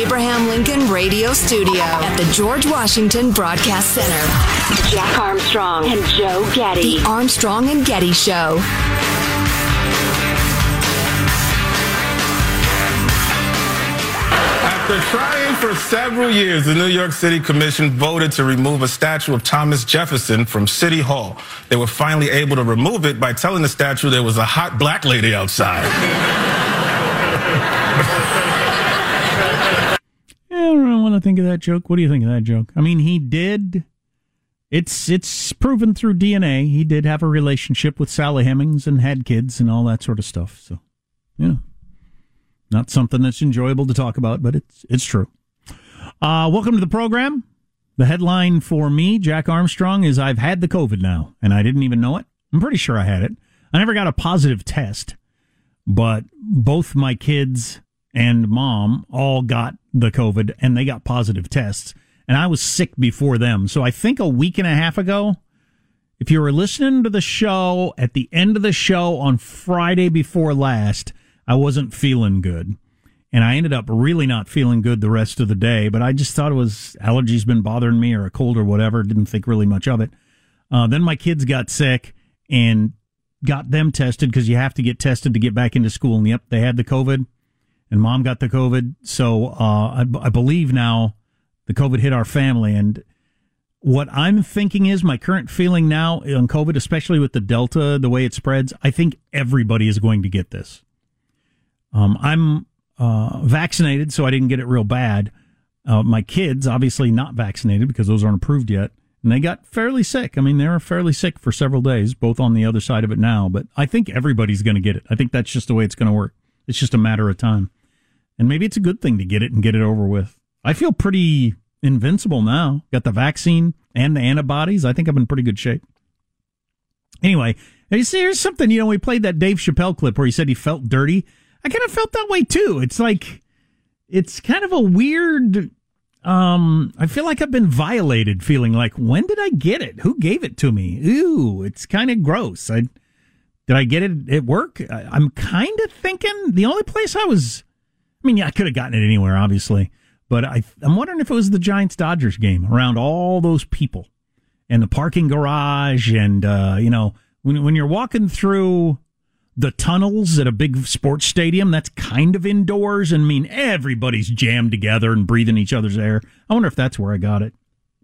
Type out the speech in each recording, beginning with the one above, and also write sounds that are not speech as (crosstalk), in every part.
Abraham Lincoln Radio Studio at the George Washington Broadcast Center, Jack Armstrong and Joe Getty. The Armstrong and Getty Show. After trying for several years, the New York City Commission voted to remove a statue of Thomas Jefferson from City Hall. They were finally able to remove it by telling the statue there was a hot black lady outside. What I think of that joke. What do you think of that joke? I mean, he did. It's it's proven through DNA. He did have a relationship with Sally Hemings and had kids and all that sort of stuff. So, you know, not something that's enjoyable to talk about, but it's it's true. Uh, welcome to the program. The headline for me, Jack Armstrong, is I've had the COVID now, and I didn't even know it. I'm pretty sure I had it. I never got a positive test, but both my kids and mom all got the COVID and they got positive tests. And I was sick before them. So I think a week and a half ago, if you were listening to the show at the end of the show on Friday before last, I wasn't feeling good. And I ended up really not feeling good the rest of the day, but I just thought it was allergies been bothering me or a cold or whatever. Didn't think really much of it. Uh, then my kids got sick and got them tested because you have to get tested to get back into school. And yep, they had the COVID and mom got the COVID. So uh, I, I believe now the COVID hit our family. And what I'm thinking is my current feeling now on COVID, especially with the Delta, the way it spreads, I think everybody is going to get this. Um, I'm uh, vaccinated, so I didn't get it real bad. Uh, my kids, obviously not vaccinated because those aren't approved yet, and they got fairly sick. I mean, they were fairly sick for several days, both on the other side of it now. But I think everybody's going to get it. I think that's just the way it's going to work. It's just a matter of time. And maybe it's a good thing to get it and get it over with. I feel pretty invincible now. Got the vaccine and the antibodies. I think I'm in pretty good shape. Anyway, you see, here's something, you know, we played that Dave Chappelle clip where he said he felt dirty. I kind of felt that way too. It's like, it's kind of a weird, um, I feel like I've been violated feeling like, when did I get it? Who gave it to me? Ooh, it's kind of gross. I, did I get it at work? I, I'm kind of thinking the only place I was, I mean, yeah, I could have gotten it anywhere, obviously, but I, I'm wondering if it was the Giants Dodgers game around all those people and the parking garage and, uh, you know, when, when you're walking through the tunnels at a big sports stadium, that's kind of indoors. And I mean, everybody's jammed together and breathing each other's air. I wonder if that's where I got it.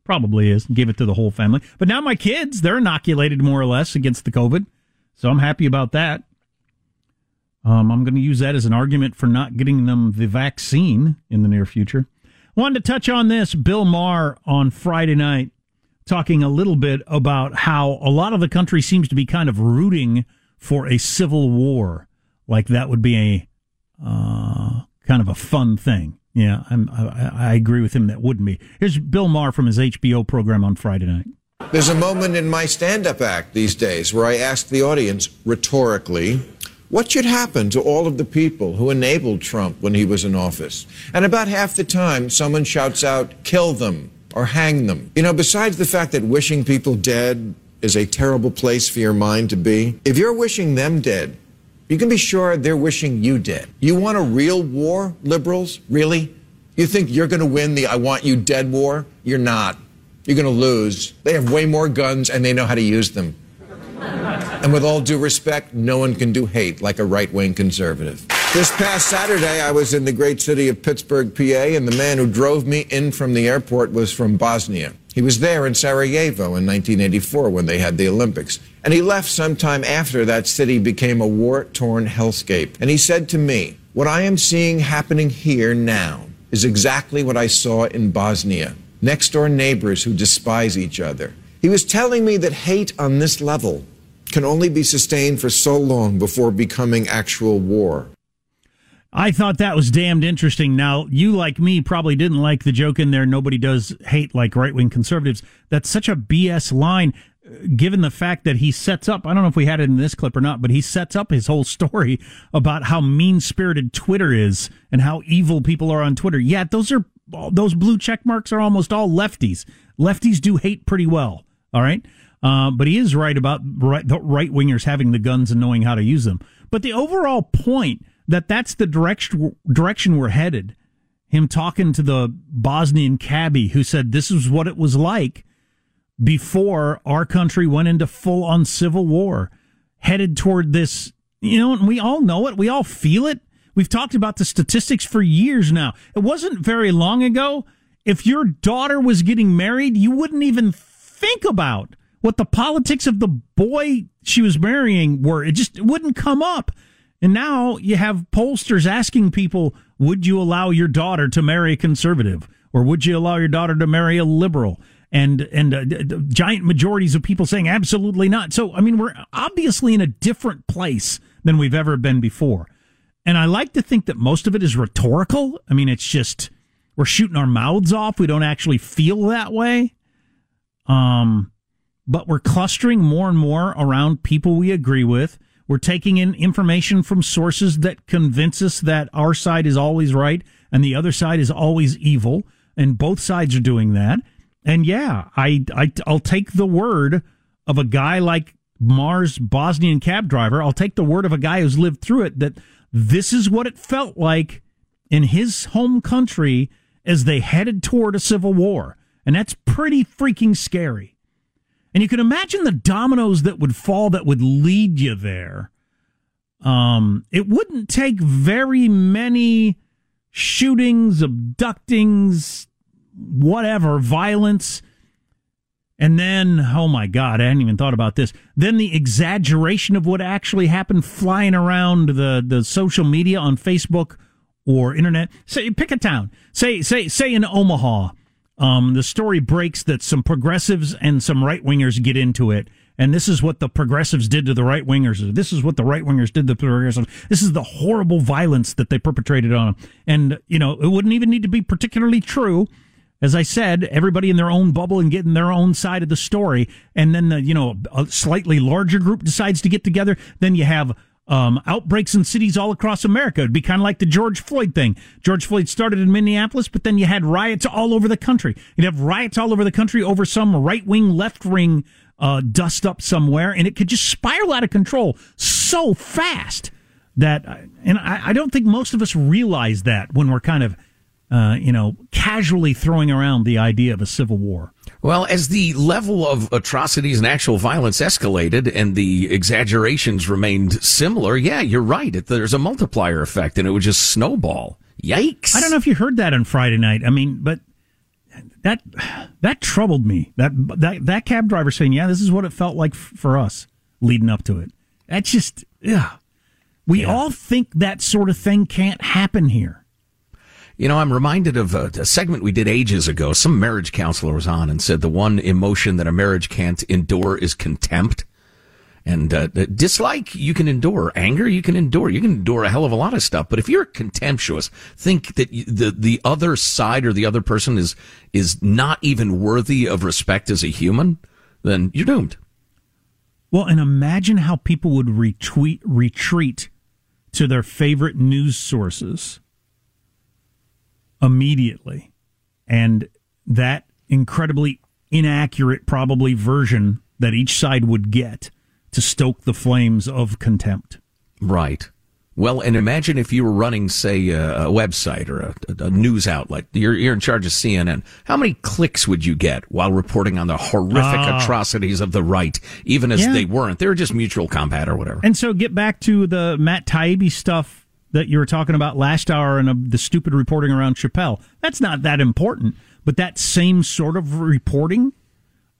Probably is. Gave it to the whole family. But now my kids, they're inoculated more or less against the COVID. So I'm happy about that. Um, I'm going to use that as an argument for not getting them the vaccine in the near future. Wanted to touch on this. Bill Maher on Friday night talking a little bit about how a lot of the country seems to be kind of rooting for a civil war. Like that would be a uh, kind of a fun thing. Yeah, I, I agree with him. That wouldn't be. Here's Bill Maher from his HBO program on Friday night. There's a moment in my stand up act these days where I ask the audience rhetorically, what should happen to all of the people who enabled Trump when he was in office? And about half the time, someone shouts out, kill them or hang them. You know, besides the fact that wishing people dead is a terrible place for your mind to be, if you're wishing them dead, you can be sure they're wishing you dead. You want a real war, liberals? Really? You think you're going to win the I want you dead war? You're not. You're going to lose. They have way more guns and they know how to use them. And with all due respect, no one can do hate like a right wing conservative. This past Saturday, I was in the great city of Pittsburgh, PA, and the man who drove me in from the airport was from Bosnia. He was there in Sarajevo in 1984 when they had the Olympics. And he left sometime after that city became a war torn hellscape. And he said to me, What I am seeing happening here now is exactly what I saw in Bosnia next door neighbors who despise each other. He was telling me that hate on this level can only be sustained for so long before becoming actual war. I thought that was damned interesting. Now, you like me probably didn't like the joke in there. Nobody does hate like right wing conservatives. That's such a BS line, uh, given the fact that he sets up. I don't know if we had it in this clip or not, but he sets up his whole (laughs) story about how mean spirited Twitter is and how evil people are on Twitter. Yeah, those are those blue check marks are almost all lefties. Lefties do hate pretty well. All right. Uh, but he is right about right, the right wingers having the guns and knowing how to use them. But the overall point that that's the direction direction we're headed. Him talking to the Bosnian cabbie who said this is what it was like before our country went into full on civil war, headed toward this. You know, and we all know it. We all feel it. We've talked about the statistics for years now. It wasn't very long ago. If your daughter was getting married, you wouldn't even think about what the politics of the boy she was marrying were. It just wouldn't come up. And now you have pollsters asking people, would you allow your daughter to marry a conservative? Or would you allow your daughter to marry a liberal? And, and uh, giant majorities of people saying absolutely not. So, I mean, we're obviously in a different place than we've ever been before. And I like to think that most of it is rhetorical. I mean, it's just, we're shooting our mouths off. We don't actually feel that way. Um, but we're clustering more and more around people we agree with we're taking in information from sources that convince us that our side is always right and the other side is always evil. And both sides are doing that. And yeah, I, I, I'll take the word of a guy like Maher's Bosnian cab driver. I'll take the word of a guy who's lived through it that this is what it felt like in his home country as they headed toward a civil war. And that's pretty freaking scary. And you can imagine the dominoes that would fall that would lead you there. Um, it wouldn't take very many shootings, abductings, whatever, violence. And then, oh my God, I hadn't even thought about this. Then the exaggeration of what actually happened flying around the, the social media on Facebook or internet. Say, pick a town. Say, say, say in Omaha um, the story breaks that some progressives and some right wingers get into it. And this is what the progressives did to the right wingers. This is what the right wingers did to the progressives. This is the horrible violence that they perpetrated on them. And, you know, it wouldn't even need to be particularly true. As I said, everybody in their own bubble and getting their own side of the story. And then, the, you know, a slightly larger group decides to get together. Then you have um, outbreaks in cities all across America. It'd be kind of like the George Floyd thing. George Floyd started in Minneapolis, but then you had riots all over the country. You'd have riots all over the country over some right wing, left wing uh, dust up somewhere, and it could just spiral out of control so fast that, and I, I don't think most of us realize that when we're kind of uh, you know, casually throwing around the idea of a civil war. Well, as the level of atrocities and actual violence escalated and the exaggerations remained similar, yeah, you're right. there's a multiplier effect and it would just snowball. Yikes. I don't know if you heard that on Friday night. I mean, but that that troubled me. That that that cab driver saying, "Yeah, this is what it felt like f- for us leading up to it." That just yeah. We all think that sort of thing can't happen here. You know, I'm reminded of a, a segment we did ages ago. Some marriage counselor was on and said the one emotion that a marriage can't endure is contempt. And uh, dislike you can endure, anger you can endure, you can endure a hell of a lot of stuff. But if you're contemptuous, think that you, the the other side or the other person is is not even worthy of respect as a human, then you're doomed. Well, and imagine how people would retweet retreat to their favorite news sources immediately, and that incredibly inaccurate, probably version that each side would get to stoke the flames of contempt. Right. Well, and imagine if you were running, say, a, a website or a, a, news outlet. You're, you're in charge of CNN. How many clicks would you get while reporting on the horrific uh, atrocities of the right, even as yeah. they weren't? They were just mutual combat or whatever. And so get back to the Matt Taibbi stuff that you were talking about last hour and uh, the stupid reporting around Chappelle. That's not that important. But that same sort of reporting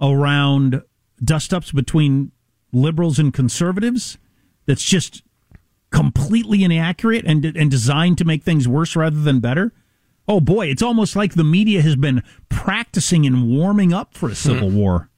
around dust ups between liberals and conservatives that's just completely inaccurate and and designed to make things worse rather than better. Oh boy, it's almost like the media has been practicing and warming up for a civil hmm. war.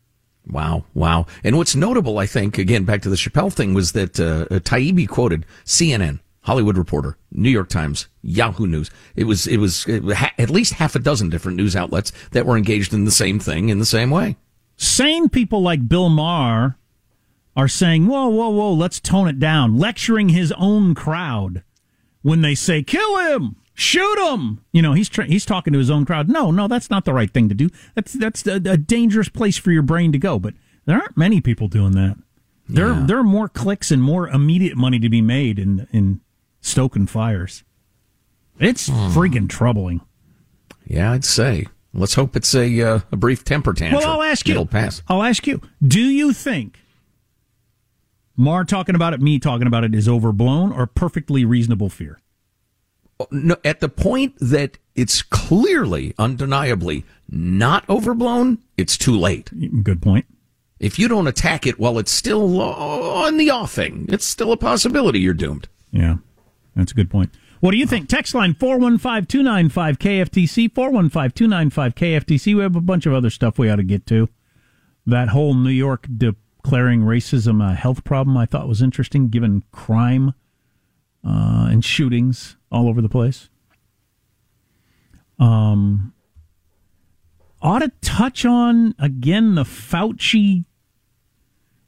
Wow, wow. And what's notable, I think, again, back to the Chappelle thing, was that uh, Taibbi quoted CNN, Hollywood Reporter, New York Times, Yahoo News. It was it was at least half a dozen different news outlets that were engaged in the same thing in the same way. Sane people like Bill Maher are saying, "Whoa, whoa, whoa, let's tone it down," lecturing his own crowd when they say, "Kill him." Shoot him! You know he's tra- he's talking to his own crowd. No, no, that's not the right thing to do. That's that's a, a dangerous place for your brain to go. But there aren't many people doing that. There yeah. there are more clicks and more immediate money to be made in in stoking fires. It's hmm. freaking troubling. Yeah, I'd say. Let's hope it's a uh, a brief temper tantrum. Well, I'll ask you. It'll pass. I'll ask you. Do you think Maher talking about it, me talking about it, is overblown or perfectly reasonable fear? No, at the point that it's clearly, undeniably not overblown, it's too late. Good point. If you don't attack it while it's still on the offing, it's still a possibility you're doomed. Yeah. That's a good point. What do you think? Text line 415 295 KFTC, 415 295 KFTC. We have a bunch of other stuff we ought to get to. That whole New York declaring racism a health problem I thought was interesting, given crime uh, and shootings all over the place. Um, ought to touch on, again, the Fauci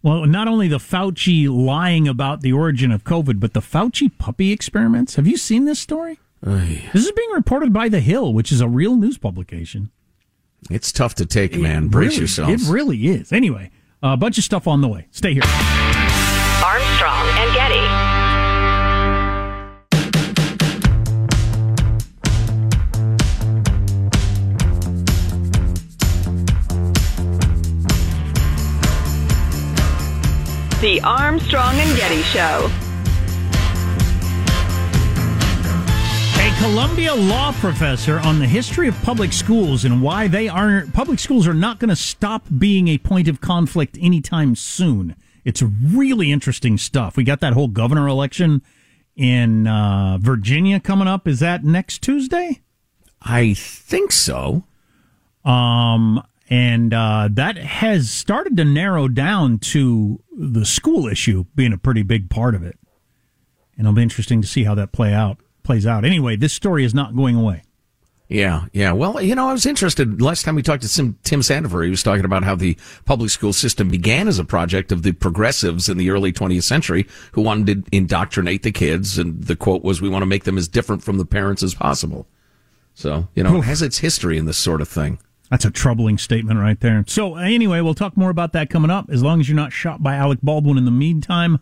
well, not only the Fauci lying about the origin of COVID, but the Fauci puppy experiments. Have you seen this story? Aye. This is being reported by The Hill, which is a real news publication. It's tough to take, man. It Brace really, yourselves. It really is. Anyway, a bunch of stuff on the way. Stay here. The Armstrong and Getty Show. A Columbia law professor on the history of public schools and why they aren't public schools are not going to stop being a point of conflict anytime soon. It's really interesting stuff. We got that whole governor election in uh, Virginia coming up. Is that next Tuesday? I think so. Um, and uh, that has started to narrow down to the school issue being a pretty big part of it. And it'll be interesting to see how that play out plays out. Anyway, this story is not going away. Yeah, yeah. Well, you know, I was interested. Last time we talked to Tim, Tim Sandefur, he was talking about how the public school system began as a project of the progressives in the early 20th century who wanted to indoctrinate the kids. And the quote was, we want to make them as different from the parents as possible. So, you know, it has its history in this sort of thing. That's a troubling statement right there. So anyway, we'll talk more about that coming up. As long as you're not shot by Alec Baldwin in the meantime,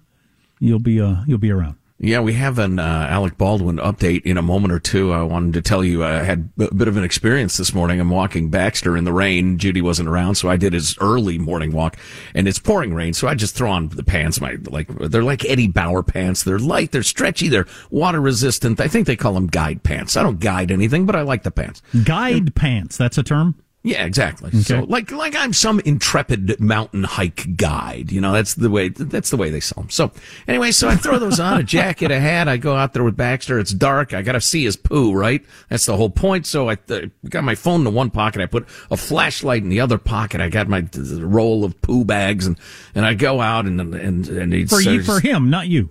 you'll be uh, you'll be around. Yeah, we have an uh, Alec Baldwin update in a moment or two. I wanted to tell you I had a bit of an experience this morning. I'm walking Baxter in the rain. Judy wasn't around, so I did his early morning walk, and it's pouring rain. So I just throw on the pants. My like they're like Eddie Bauer pants. They're light, they're stretchy, they're water resistant. I think they call them guide pants. I don't guide anything, but I like the pants. Guide and, pants. That's a term. Yeah, exactly. Okay. So like like I'm some intrepid mountain hike guide. You know, that's the way that's the way they sell them. So anyway, so I throw those on a (laughs) jacket, a hat. I go out there with Baxter. It's dark. I got to see his poo, right? That's the whole point. So I th- got my phone in one pocket. I put a flashlight in the other pocket. I got my roll of poo bags, and and I go out and and and he for you for him, not you.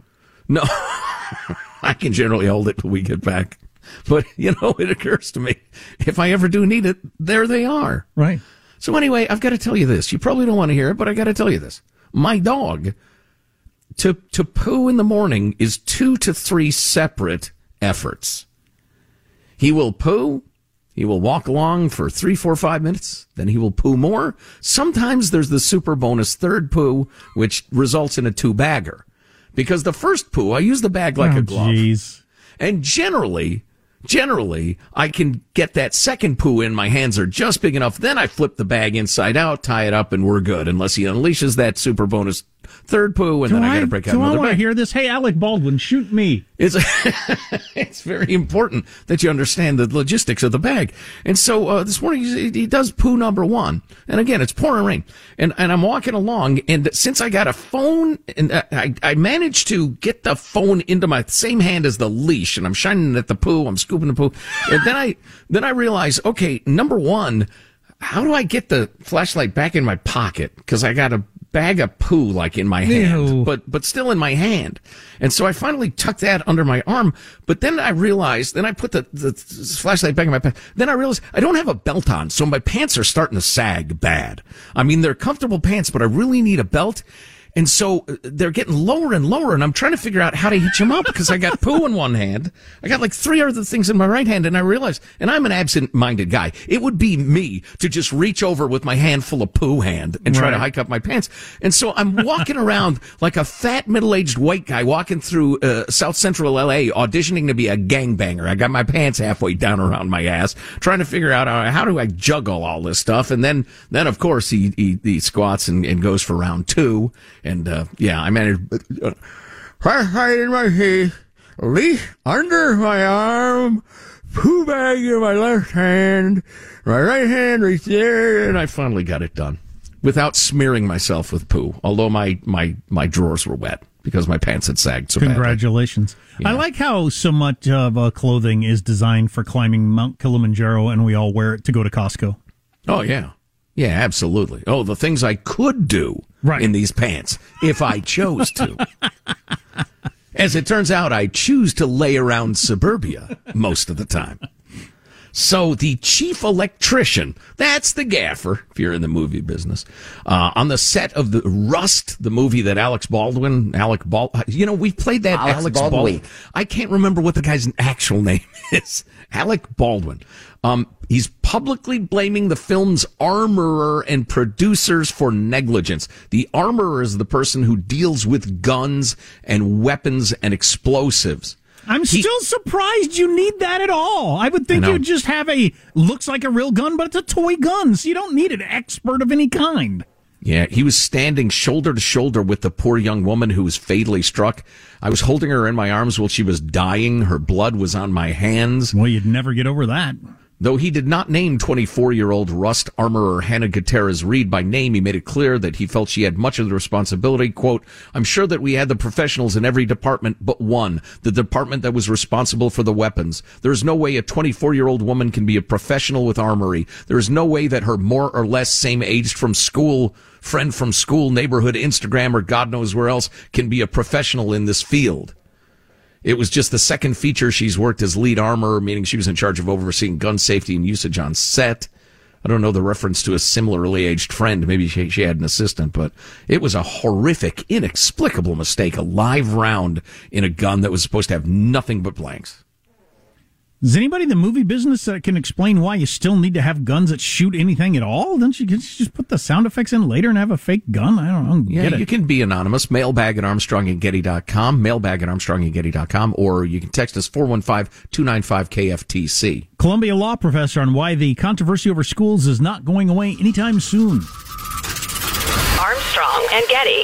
No, (laughs) I can generally hold it till we get back. But, (laughs) you know, it occurs to me, if I ever do need it, there they are. Right. So anyway, I've got to tell you this. You probably don't want to hear it, but I got to tell you this. My dog, to, to poo in the morning is two to three separate efforts. He will poo. He will walk along for three, four, five minutes. Then he will poo more. Sometimes there's the super bonus third poo, which results in a two bagger. Because the first poo, I use the bag like oh, a glove. Geez. And generally, generally, I can get that second poo in. My hands are just big enough. Then I flip the bag inside out, tie it up, and we're good. Unless he unleashes that super bonus third poo, and do then I, I got to break out do I want to hear this? Hey, Alec Baldwin, shoot me. It's (laughs) it's very important that you understand the logistics of the bag. And so uh, this morning he, he does poo number one, and again it's pouring rain, and and I'm walking along, and since I got a phone, and uh, I I managed to get the phone into my same hand as the leash, and I'm shining at the poo, I'm scooping the poo, and then I then I realize, okay, number one. How do I get the flashlight back in my pocket? Because I got a bag of poo like in my hand, Ew. but but still in my hand. And so I finally tucked that under my arm. But then I realized, then I put the, the flashlight back in my pants. Then I realized I don't have a belt on, so my pants are starting to sag bad. I mean, they're comfortable pants, but I really need a belt. And so uh, they're getting lower and lower, and I'm trying to figure out how to hitch them up because I got poo in one hand. I got like three other things in my right hand, and I realized, and I'm an absent minded guy. It would be me to just reach over with my handful of poo hand and try to hike up my pants. And so I'm walking around like a fat middle aged white guy walking through uh, South Central LA auditioning to be a gangbanger. I got my pants halfway down around my ass, trying to figure out uh, how do I juggle all this stuff. And then, then of course he, he, he squats and, and goes for round two. And, uh, yeah, I managed, uh, right in my head, leash under my arm, poo bag in my left hand, my right hand right there, and I finally got it done without smearing myself with poo. Although my my my drawers were wet because my pants had sagged so. Congratulations. I like how so much of uh, clothing is designed for climbing Mount Kilimanjaro and we all wear it to go to Costco. Oh yeah, yeah, absolutely. Oh, the things I could do Right. in these pants if I chose to. (laughs) As it turns out, I choose to lay around suburbia most of the time. So the chief electrician, that's the gaffer, if you're in the movie business, uh, on the set of the Rust, the movie that Alex Baldwin, Alec Bald, you know, we played that Alex Alex, Baldwin. Baldwin. I can't remember what the guy's (laughs) actual name is. Alec Baldwin. Um, he's publicly blaming the film's armorer and producers for negligence. The armorer is the person who deals with guns and weapons and explosives. I'm He- still surprised you need that at all. I would think I you'd just have a looks like a real gun, but it's a toy gun, so you don't need an expert of any kind. Yeah, he was standing shoulder to shoulder with the poor young woman who was fatally struck. I was holding her in my arms while she was dying. Her blood was on my hands. Well, you'd never get over that. Though he did not name 24 year old Rust armorer Hannah Gutierrez Reed by name, he made it clear that he felt she had much of the responsibility. Quote, I'm sure that we had the professionals in every department but one, the department that was responsible for the weapons. There is no way a 24 year old woman can be a professional with armory. There is no way that her more or less same aged from school, friend from school, neighborhood, Instagram, or God knows where else can be a professional in this field. It was just the second feature she's worked as lead armor, meaning she was in charge of overseeing gun safety and usage on set. I don't know the reference to a similarly aged friend. Maybe she, she had an assistant, but it was a horrific, inexplicable mistake. A live round in a gun that was supposed to have nothing but blanks. Is anybody in the movie business that can explain why you still need to have guns that shoot anything at all? Don't you can't you just put the sound effects in later and have a fake gun? I don't, I don't Yeah, get it. you can be anonymous. Mailbag at armstrongandgetty.com, mailbag at armstrongandgetty.com, or you can text us 415-295-KFTC. Columbia law professor on why the controversy over schools is not going away anytime soon. Armstrong and Getty.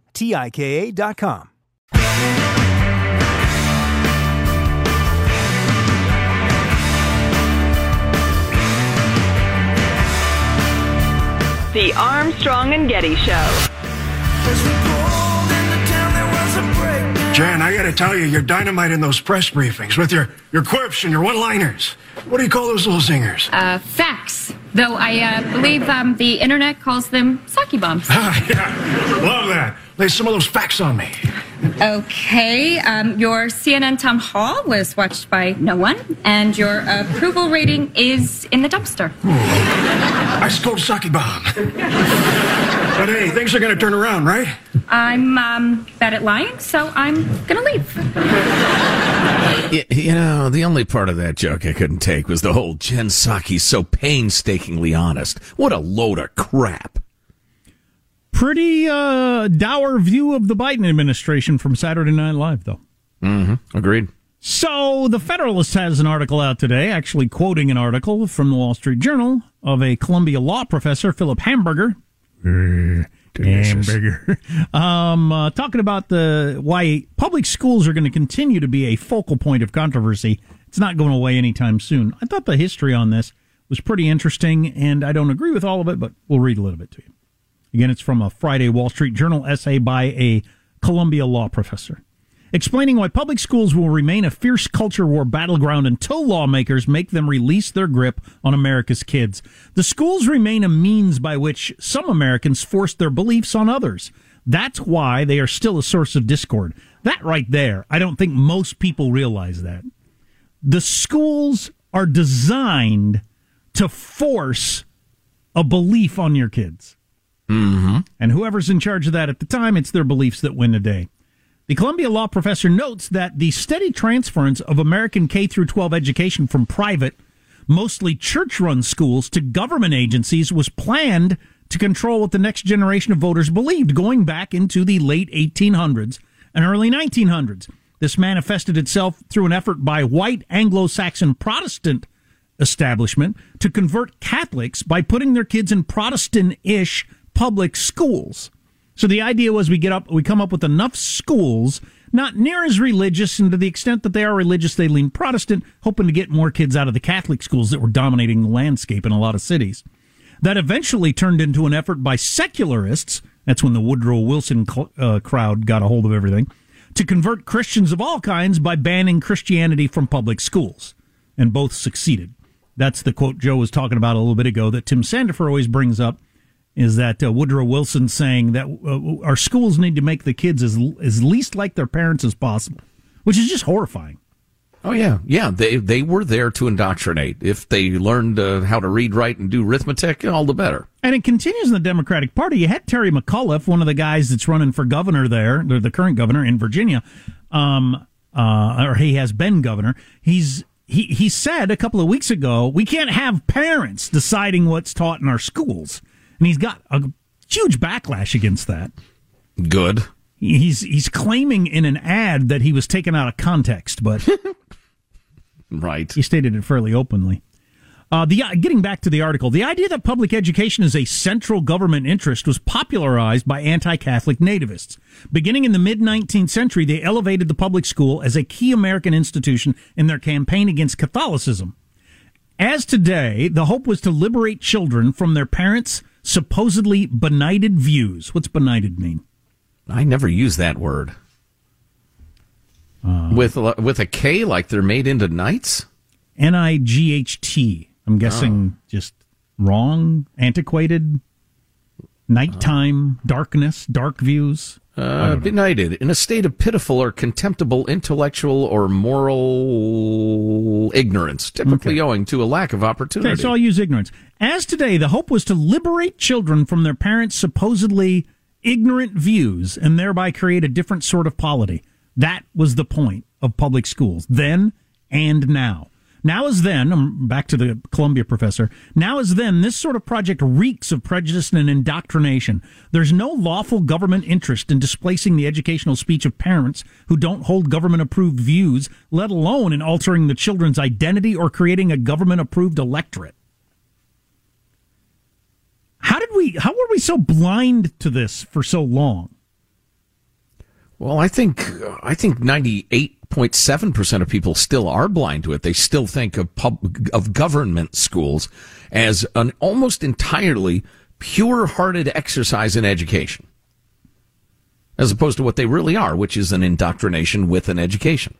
T-I-K-A dot com. The Armstrong and Getty Show. Jen, I gotta tell you, you're dynamite in those press briefings with your, your quips and your one-liners. What do you call those little zingers? Uh, facts. Though I uh, believe um, the internet calls them Psaki bombs. Ah, (laughs) yeah. Love that. Lay some of those facts on me. Okay, um, your CNN town hall was watched by no one, and your approval rating is in the dumpster. I scored a Psaki bomb. but hey, things are going to turn around, right? I'm um, bad at lying, so I'm going to leave. You, you know, the only part of that joke I couldn't take was the whole Jen Psaki's so painstakingly honest. What a load of crap. Pretty uh, dour view of the Biden administration from Saturday Night Live, though. Mm-hmm. Agreed. So the Federalist has an article out today, actually quoting an article from the Wall Street Journal of a Columbia law professor, Philip Hamburger. Hamburger. (laughs) Um, uh, talking about the why public schools are going to continue to be a focal point of controversy. It's not going away anytime soon. I thought the history on this was pretty interesting, and I don't agree with all of it, but we'll read a little bit to you. Again, it's from a Friday Wall Street Journal essay by a Columbia law professor. Explaining why public schools will remain a fierce culture war battleground until lawmakers make them release their grip on America's kids. The schools remain a means by which some Americans force their beliefs on others. That's why they are still a source of discord. That right there, I don't think most people realize that. The schools are designed to force a belief on your kids. Mm-hmm. And whoever's in charge of that at the time, it's their beliefs that win the day. The Columbia law professor notes that the steady transference of American K through 12 education from private, mostly church-run schools to government agencies was planned to control what the next generation of voters believed going back into the late 1800s and early 1900s. This manifested itself through an effort by white Anglo Saxon Protestant establishment to convert Catholics by putting their kids in Protestant ish public schools. So the idea was we get up, we come up with enough schools, not near as religious, and to the extent that they are religious, they lean Protestant, hoping to get more kids out of the Catholic schools that were dominating the landscape in a lot of cities. That eventually turned into an effort by secularists. That's when the Woodrow Wilson cl- uh, crowd got a hold of everything to convert Christians of all kinds by banning Christianity from public schools. And both succeeded. That's the quote Joe was talking about a little bit ago that Tim Sandefur always brings up is that uh, Woodrow Wilson saying that uh, our schools need to make the kids as, as least like their parents as possible, which is just horrifying. Oh yeah, yeah. They they were there to indoctrinate. If they learned uh, how to read, write, and do arithmetic, all the better. And it continues in the Democratic Party. You had Terry McAuliffe, one of the guys that's running for governor there, the current governor in Virginia, um, uh, or he has been governor. He's he he said a couple of weeks ago, we can't have parents deciding what's taught in our schools, and he's got a huge backlash against that. Good. He's he's claiming in an ad that he was taken out of context, but (laughs) right. He stated it fairly openly. Uh, the getting back to the article, the idea that public education is a central government interest was popularized by anti-Catholic nativists. Beginning in the mid 19th century, they elevated the public school as a key American institution in their campaign against Catholicism. As today, the hope was to liberate children from their parents' supposedly benighted views. What's benighted mean? I never use that word. Uh, with with a K, like they're made into knights. N i g h t. I'm guessing oh. just wrong, antiquated, nighttime, oh. darkness, dark views. Uh, benighted, in a state of pitiful or contemptible intellectual or moral ignorance, typically okay. owing to a lack of opportunity. Okay, so I'll use ignorance. As today, the hope was to liberate children from their parents' supposedly ignorant views and thereby create a different sort of polity. That was the point of public schools then and now. Now as then, I'm back to the Columbia professor. Now as then, this sort of project reeks of prejudice and indoctrination. There's no lawful government interest in displacing the educational speech of parents who don't hold government approved views, let alone in altering the children's identity or creating a government approved electorate. How did we, how were we so blind to this for so long? Well, I think I think ninety eight point seven percent of people still are blind to it. They still think of pub, of government schools as an almost entirely pure hearted exercise in education, as opposed to what they really are, which is an indoctrination with an education.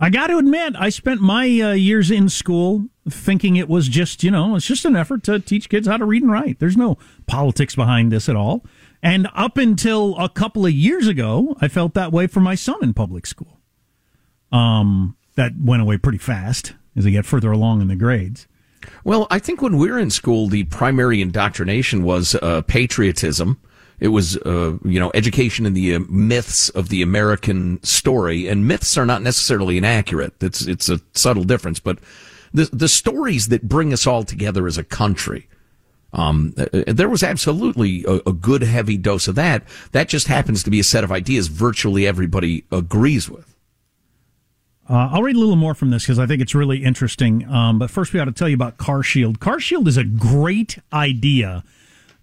I got to admit, I spent my uh, years in school thinking it was just, you know, it's just an effort to teach kids how to read and write. There's no politics behind this at all. And up until a couple of years ago, I felt that way for my son in public school. Um, that went away pretty fast as they get further along in the grades. Well, I think when we were in school, the primary indoctrination was uh, patriotism. It was, uh, you know, education in the uh, myths of the American story, and myths are not necessarily inaccurate. It's it's a subtle difference, but the the stories that bring us all together as a country um, uh, there was absolutely a, a, good heavy dose of that. That just happens to be a set of ideas virtually everybody agrees with. Uh, I'll read a little more from this because I think it's really interesting. Um, but first, we ought to tell you about Car Shield. Car Shield is a great idea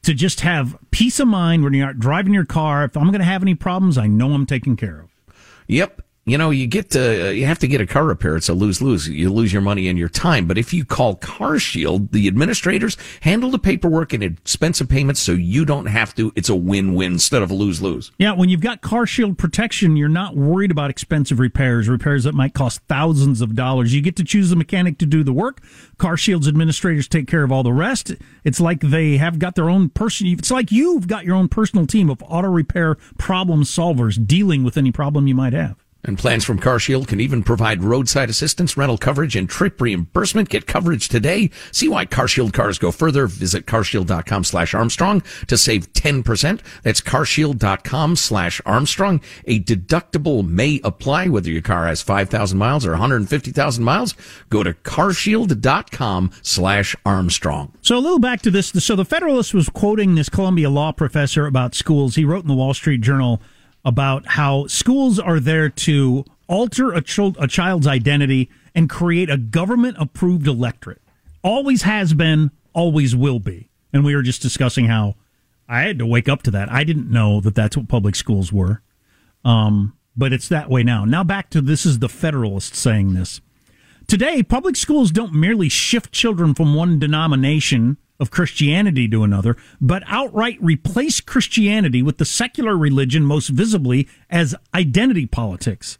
to just have peace of mind when you're driving your car. If I'm going to have any problems, I know I'm taken care of. Yep you know, you get to, you have to get a car repair. It's a lose lose. You lose your money and your time. But if you call Car Shield, the administrators handle the paperwork and expensive payments so you don't have to. It's a win win instead of a lose lose. Yeah, when you've got Car Shield protection, you're not worried about expensive repairs, repairs that might cost thousands of dollars. You get to choose a mechanic to do the work. Car Shield's administrators take care of all the rest. It's like they have got their own person. It's like you've got your own personal team of auto repair problem solvers dealing with any problem you might have. And plans from CarShield can even provide roadside assistance, rental coverage, and trip reimbursement. Get coverage today. See why CarShield cars go further. Visit carshield.com slash Armstrong to save 10%. That's carshield.com slash Armstrong. A deductible may apply whether your car has 5,000 miles or 150,000 miles. Go to carshield.com slash Armstrong. So a little back to this. So the Federalist was quoting this Columbia law professor about schools. He wrote in the Wall Street Journal about how schools are there to alter a, ch- a child's identity and create a government approved electorate. Always has been, always will be. And we were just discussing how I had to wake up to that. I didn't know that that's what public schools were. Um, but it's that way now. Now back to this is the Federalist saying this. Today, public schools don't merely shift children from one denomination of Christianity to another, but outright replace Christianity with the secular religion most visibly as identity politics.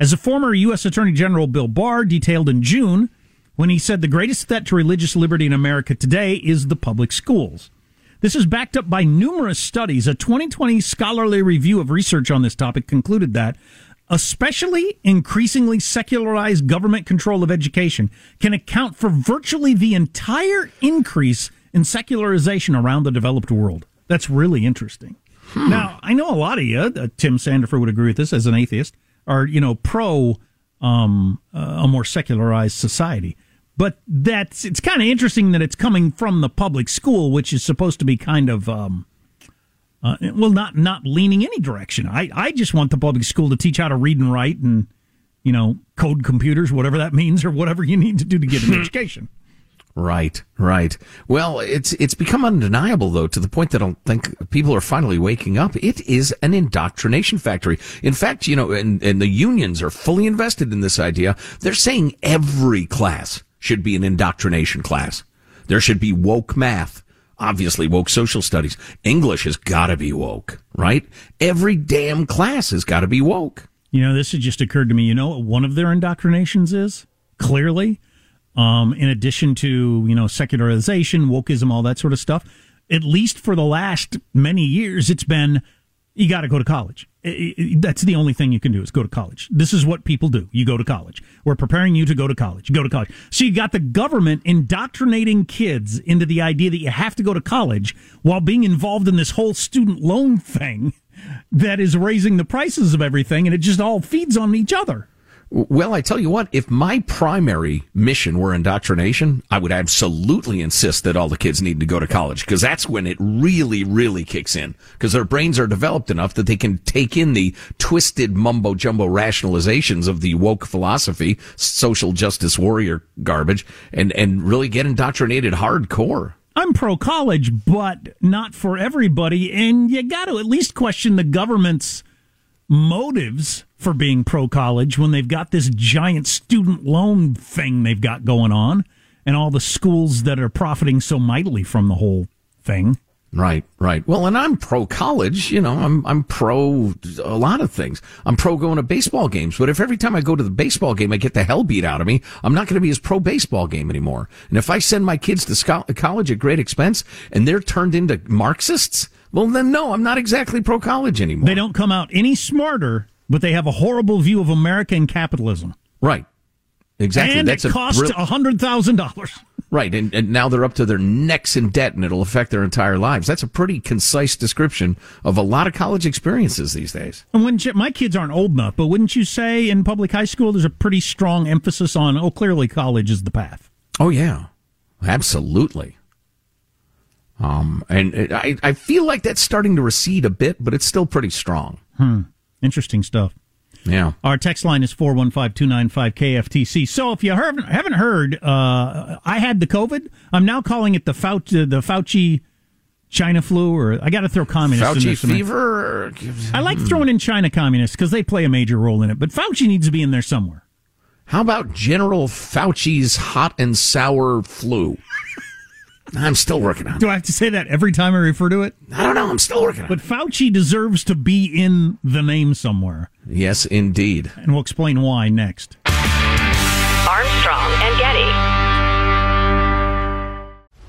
As a former U.S. Attorney General Bill Barr detailed in June, when he said the greatest threat to religious liberty in America today is the public schools. This is backed up by numerous studies. A 2020 scholarly review of research on this topic concluded that especially increasingly secularized government control of education can account for virtually the entire increase in secularization around the developed world. That's really interesting. Hmm. Now, I know a lot of you, uh, Tim Sandifer would agree with this as an atheist, are, you know, pro um, uh, a more secularized society. But that's it's kind of interesting that it's coming from the public school, which is supposed to be kind of um, uh, well, not not leaning any direction. I I just want the public school to teach how to read and write and you know code computers, whatever that means, or whatever you need to do to get an (laughs) education. Right, right. Well, it's it's become undeniable though to the point that I don't think people are finally waking up. It is an indoctrination factory. In fact, you know, and, and the unions are fully invested in this idea. They're saying every class should be an indoctrination class. There should be woke math. Obviously, woke social studies. English has got to be woke, right? Every damn class has got to be woke. You know, this has just occurred to me. You know what one of their indoctrinations is? Clearly, um, in addition to you know secularization, wokeism, all that sort of stuff. At least for the last many years, it's been you got to go to college. That's the only thing you can do is go to college. This is what people do. You go to college. We're preparing you to go to college. You go to college. So you got the government indoctrinating kids into the idea that you have to go to college while being involved in this whole student loan thing that is raising the prices of everything, and it just all feeds on each other. Well, I tell you what, if my primary mission were indoctrination, I would absolutely insist that all the kids need to go to college because that's when it really, really kicks in because their brains are developed enough that they can take in the twisted mumbo jumbo rationalizations of the woke philosophy, social justice warrior garbage and, and really get indoctrinated hardcore. I'm pro college, but not for everybody. And you got to at least question the government's motives for being pro college when they've got this giant student loan thing they've got going on and all the schools that are profiting so mightily from the whole thing. Right, right. Well, and I'm pro college, you know, I'm, I'm pro a lot of things. I'm pro going to baseball games, but if every time I go to the baseball game I get the hell beat out of me, I'm not going to be as pro baseball game anymore. And if I send my kids to college at great expense and they're turned into Marxists, well, then no, I'm not exactly pro college anymore. They don't come out any smarter, but they have a horrible view of American capitalism. Right. Exactly. And That's it costs a hundred thousand dollars. Right, and, and now they're up to their necks in debt, and it'll affect their entire lives. That's a pretty concise description of a lot of college experiences these days. And when my kids aren't old enough, but wouldn't you say in public high school there's a pretty strong emphasis on oh, clearly college is the path. Oh yeah, absolutely. Um, and I, I feel like that's starting to recede a bit, but it's still pretty strong. Hmm. Interesting stuff. Yeah. Our text line is 415-295-KFTC. So if you haven't, haven't heard, uh, I had the COVID. I'm now calling it the Fauci, the Fauci China flu, or I got to throw communists Fauci in this. fever? I like throwing in China communists because they play a major role in it, but Fauci needs to be in there somewhere. How about General Fauci's hot and sour flu? I'm still working on it. Do I have to say that every time I refer to it? I don't know. I'm still working on but it. But Fauci deserves to be in the name somewhere. Yes, indeed. And we'll explain why next. Armstrong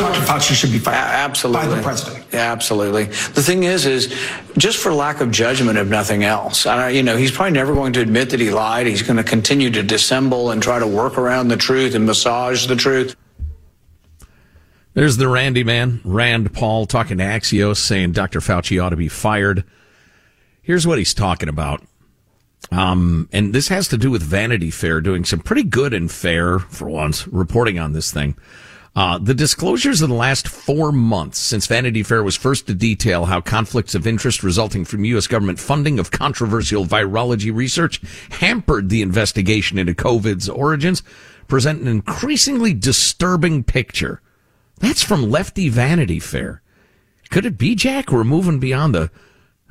Dr. Fauci should be fired. Absolutely. By the president. Yeah, absolutely. The thing is, is just for lack of judgment, if nothing else. I, you know, he's probably never going to admit that he lied. He's going to continue to dissemble and try to work around the truth and massage the truth. There's the Randy man, Rand Paul, talking to Axios, saying Dr. Fauci ought to be fired. Here's what he's talking about. Um, and this has to do with Vanity Fair doing some pretty good and fair, for once, reporting on this thing. Uh, the disclosures of the last four months since Vanity Fair was first to detail how conflicts of interest resulting from U.S. government funding of controversial virology research hampered the investigation into COVID's origins present an increasingly disturbing picture. That's from Lefty Vanity Fair. Could it be, Jack? We're moving beyond the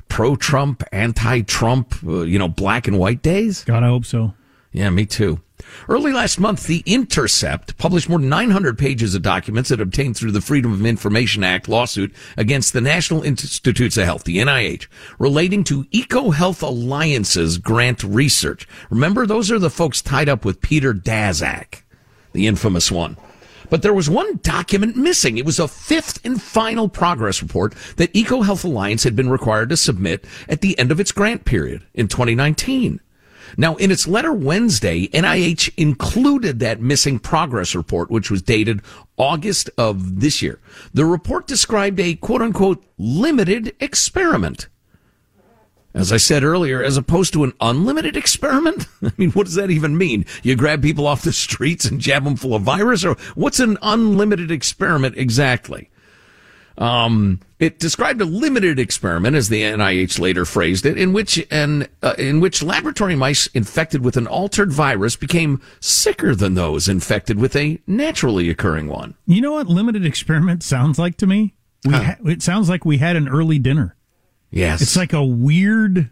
pro-Trump, anti-Trump, uh, you know, black and white days? God, I hope so. Yeah, me too. Early last month, The Intercept published more than 900 pages of documents it obtained through the Freedom of Information Act lawsuit against the National Institutes of Health, the NIH, relating to EcoHealth Alliance's grant research. Remember, those are the folks tied up with Peter Daszak, the infamous one. But there was one document missing. It was a fifth and final progress report that EcoHealth Alliance had been required to submit at the end of its grant period in 2019. Now, in its letter Wednesday, NIH included that missing progress report, which was dated August of this year. The report described a quote unquote limited experiment. As I said earlier, as opposed to an unlimited experiment? (laughs) I mean, what does that even mean? You grab people off the streets and jab them full of virus? Or what's an unlimited experiment exactly? Um, it described a limited experiment, as the NIH later phrased it, in which an uh, in which laboratory mice infected with an altered virus became sicker than those infected with a naturally occurring one. You know what limited experiment sounds like to me? We huh. ha- it sounds like we had an early dinner. Yes, it's like a weird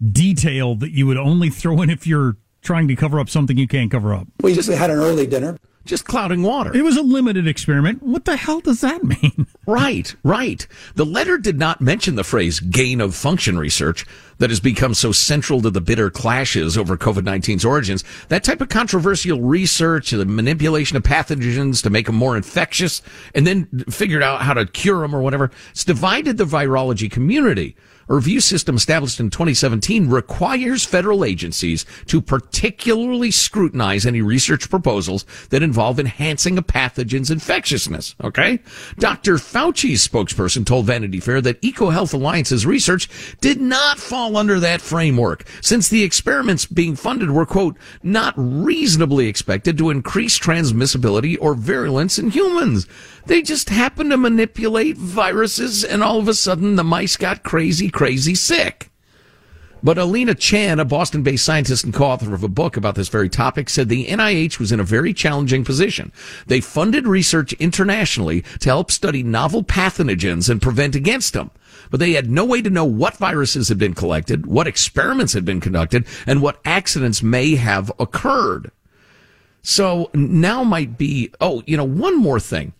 detail that you would only throw in if you're trying to cover up something you can't cover up. We just had an early dinner. Just clouding water. It was a limited experiment. What the hell does that mean? (laughs) Right, right. The letter did not mention the phrase gain of function research that has become so central to the bitter clashes over COVID 19's origins. That type of controversial research, the manipulation of pathogens to make them more infectious, and then figured out how to cure them or whatever, it's divided the virology community. A review system established in 2017 requires federal agencies to particularly scrutinize any research proposals that involve enhancing a pathogen's infectiousness. Okay? Dr. Fauci's spokesperson told Vanity Fair that EcoHealth Alliance's research did not fall under that framework since the experiments being funded were, quote, not reasonably expected to increase transmissibility or virulence in humans. They just happened to manipulate viruses and all of a sudden the mice got crazy, crazy sick. But Alina Chan, a Boston based scientist and co author of a book about this very topic, said the NIH was in a very challenging position. They funded research internationally to help study novel pathogens and prevent against them. But they had no way to know what viruses had been collected, what experiments had been conducted, and what accidents may have occurred. So now might be, oh, you know, one more thing.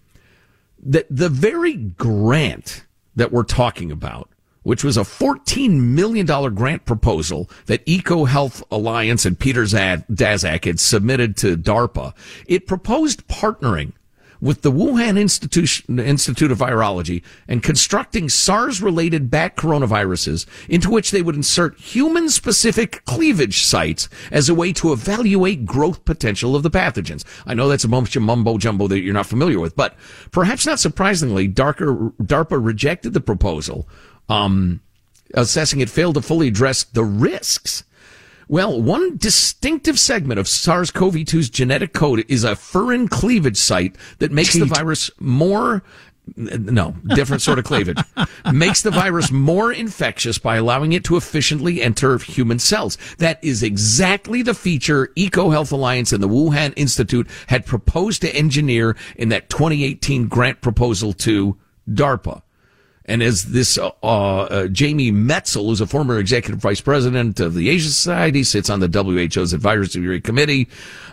That the very grant that we're talking about which was a $14 million grant proposal that EcoHealth Alliance and Peter Daszak had submitted to DARPA. It proposed partnering with the Wuhan Institute of Virology and constructing SARS related bat coronaviruses into which they would insert human specific cleavage sites as a way to evaluate growth potential of the pathogens. I know that's a bunch of mumbo jumbo that you're not familiar with, but perhaps not surprisingly, DARPA rejected the proposal um, assessing it failed to fully address the risks. Well, one distinctive segment of SARS-CoV-2's genetic code is a furin cleavage site that makes Cheat. the virus more no, different sort of cleavage. (laughs) Makes the virus more infectious by allowing it to efficiently enter human cells. That is exactly the feature EcoHealth Alliance and the Wuhan Institute had proposed to engineer in that 2018 grant proposal to DARPA. And as this uh, uh, Jamie Metzl, who's a former executive vice president of the Asia Society, sits on the WHO's advisory committee,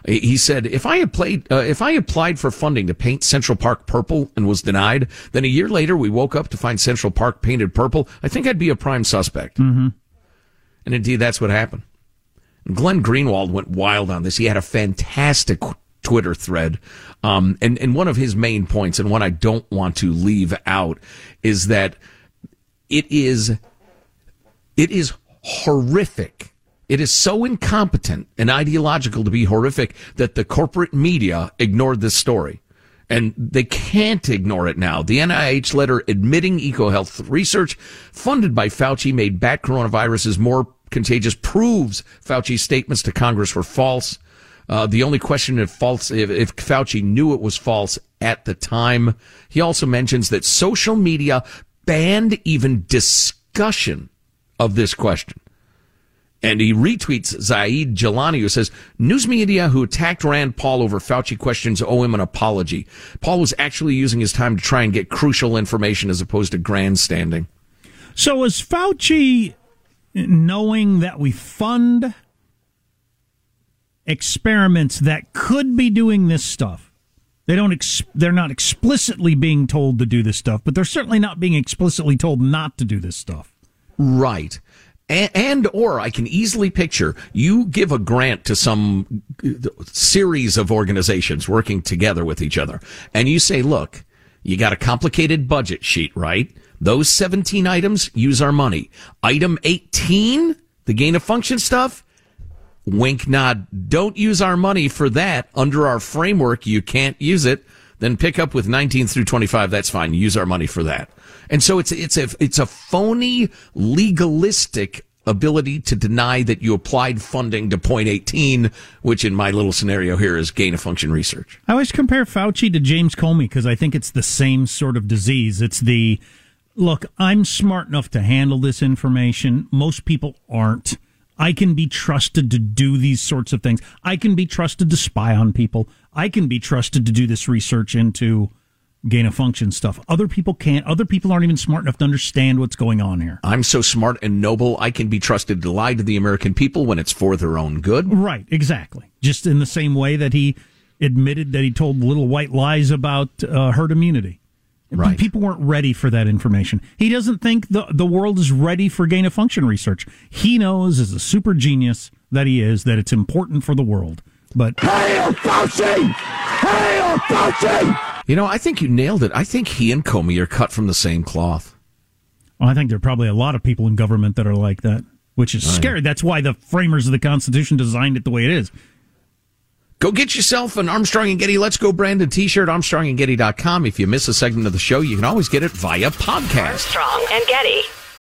he said, "If I applied, uh, if I applied for funding to paint Central Park purple and was denied, then a year later we woke up to find Central Park painted purple, I think I'd be a prime suspect." Mm-hmm. And indeed, that's what happened. Glenn Greenwald went wild on this. He had a fantastic Twitter thread. Um, and, and one of his main points, and one I don't want to leave out, is that it is, it is horrific. It is so incompetent and ideological to be horrific that the corporate media ignored this story. And they can't ignore it now. The NIH letter admitting EcoHealth research funded by Fauci made bat coronaviruses more contagious proves Fauci's statements to Congress were false. Uh, the only question if false, if, if Fauci knew it was false at the time. He also mentions that social media banned even discussion of this question. And he retweets Zaid Jilani, who says, News media who attacked Rand Paul over Fauci questions owe him an apology. Paul was actually using his time to try and get crucial information as opposed to grandstanding. So is Fauci knowing that we fund experiments that could be doing this stuff. They don't. Ex- they're not explicitly being told to do this stuff, but they're certainly not being explicitly told not to do this stuff. Right. And, and, or I can easily picture you give a grant to some series of organizations working together with each other, and you say, "Look, you got a complicated budget sheet, right? Those 17 items use our money. Item 18, the gain of function stuff, wink nod. Don't use our money for that. Under our framework, you can't use it. Then pick up with 19 through 25. That's fine. Use our money for that. And so it's, it's a, it's a phony legalistic ability to deny that you applied funding to point 18, which in my little scenario here is gain of function research. I always compare Fauci to James Comey because I think it's the same sort of disease. It's the, look, I'm smart enough to handle this information. Most people aren't. I can be trusted to do these sorts of things. I can be trusted to spy on people. I can be trusted to do this research into gain of function stuff. Other people can't. Other people aren't even smart enough to understand what's going on here. I'm so smart and noble, I can be trusted to lie to the American people when it's for their own good. Right, exactly. Just in the same way that he admitted that he told little white lies about uh, herd immunity. Right. People weren't ready for that information. He doesn't think the, the world is ready for gain of function research. He knows, as a super genius that he is, that it's important for the world. But. Hail Fauci! Hail Fauci! You know, I think you nailed it. I think he and Comey are cut from the same cloth. I think there are probably a lot of people in government that are like that, which is oh, scary. That's why the framers of the Constitution designed it the way it is. Go get yourself an Armstrong and Getty Let's Go branded t-shirt, armstrongandgetty.com. If you miss a segment of the show, you can always get it via podcast. Armstrong and Getty.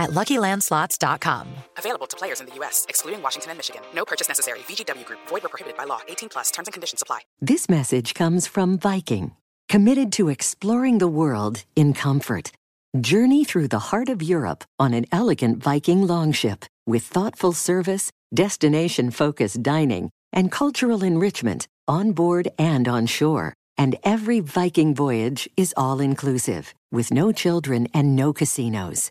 at luckylandslots.com. Available to players in the U.S., excluding Washington and Michigan. No purchase necessary. VGW Group, void were prohibited by law. 18 plus terms and conditions apply. This message comes from Viking, committed to exploring the world in comfort. Journey through the heart of Europe on an elegant Viking longship with thoughtful service, destination focused dining, and cultural enrichment on board and on shore. And every Viking voyage is all inclusive, with no children and no casinos.